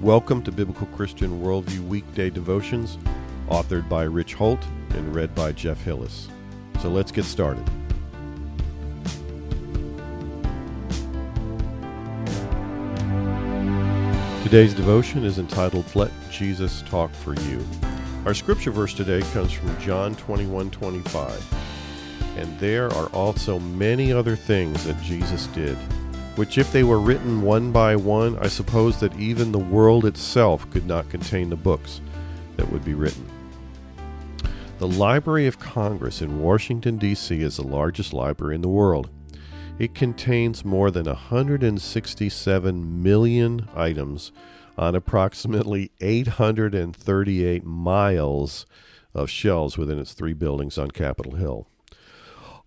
Welcome to Biblical Christian Worldview Weekday Devotions, authored by Rich Holt and read by Jeff Hillis. So let's get started. Today's devotion is entitled Let Jesus Talk for You. Our scripture verse today comes from John 21 25. And there are also many other things that Jesus did which if they were written one by one, I suppose that even the world itself could not contain the books that would be written. The Library of Congress in Washington, D.C. is the largest library in the world. It contains more than 167 million items on approximately 838 miles of shelves within its three buildings on Capitol Hill.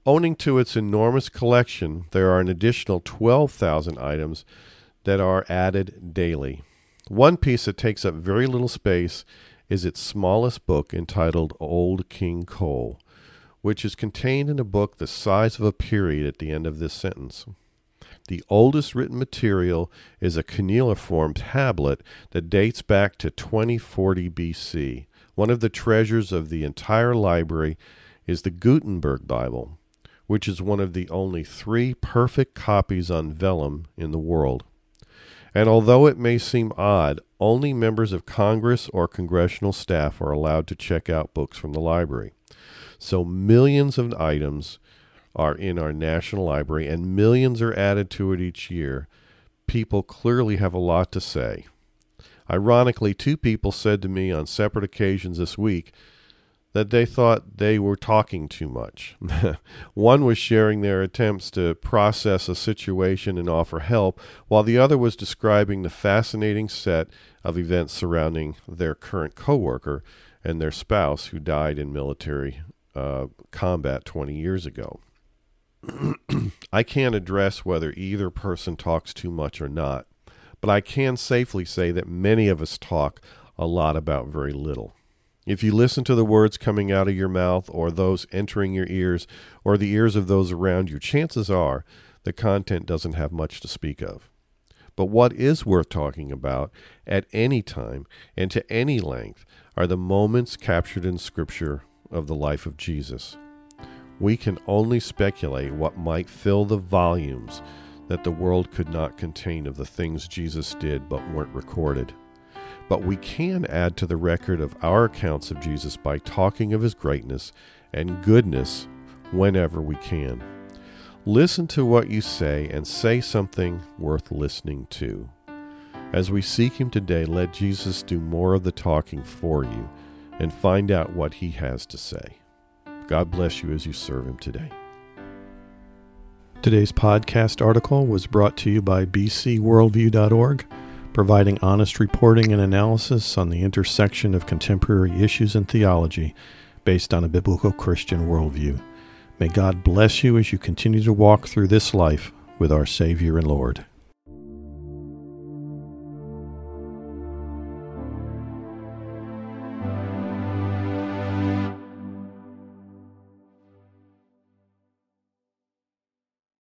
Owning to its enormous collection, there are an additional 12,000 items that are added daily. One piece that takes up very little space is its smallest book entitled Old King Cole, which is contained in a book the size of a period at the end of this sentence. The oldest written material is a cuneiform tablet that dates back to 2040 BC. One of the treasures of the entire library is the Gutenberg Bible, which is one of the only three perfect copies on vellum in the world. And although it may seem odd, only members of Congress or congressional staff are allowed to check out books from the library. So millions of items are in our National Library, and millions are added to it each year. People clearly have a lot to say. Ironically, two people said to me on separate occasions this week that they thought they were talking too much. One was sharing their attempts to process a situation and offer help, while the other was describing the fascinating set of events surrounding their current coworker and their spouse who died in military uh, combat 20 years ago. I can't address whether either person talks too much or not, but I can safely say that many of us talk a lot about very little. If you listen to the words coming out of your mouth or those entering your ears or the ears of those around you, chances are the content doesn't have much to speak of. But what is worth talking about at any time and to any length are the moments captured in Scripture of the life of Jesus. We can only speculate what might fill the volumes that the world could not contain of the things Jesus did but weren't recorded. But we can add to the record of our accounts of Jesus by talking of his greatness and goodness whenever we can. Listen to what you say and say something worth listening to. As we seek him today, let Jesus do more of the talking for you and find out what he has to say. God bless you as you serve him today. Today's podcast article was brought to you by bcworldview.org providing honest reporting and analysis on the intersection of contemporary issues and theology based on a biblical Christian worldview. May God bless you as you continue to walk through this life with our Savior and Lord.